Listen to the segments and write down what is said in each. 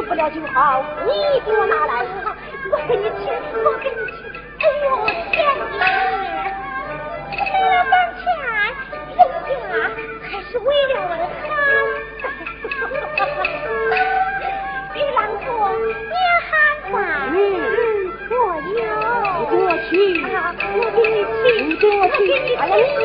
好，你给我拿来，我给你去，我给你去。哎呦，天爷，这饭钱人家还是为了我好。玉郎哥，你喊话，我有，我去，我给你去，我给你去，哎呀，你给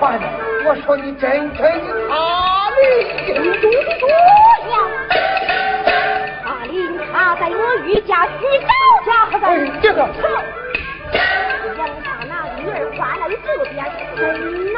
我说你真真阿林心中的多想，阿林他在我余家娶赵家后代，这个。杨大那女儿挂在这边，真难。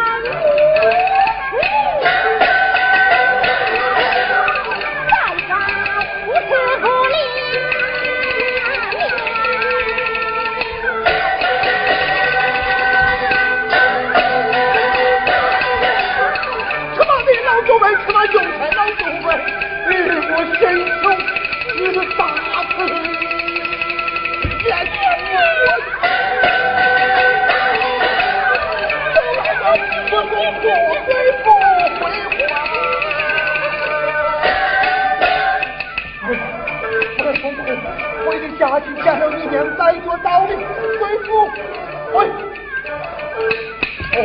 我真求你个大慈，见见我！我怎么不回不回话？我，我的公公，我的家眷见了你娘，再多道理，贵妇，喂，哦。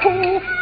苦。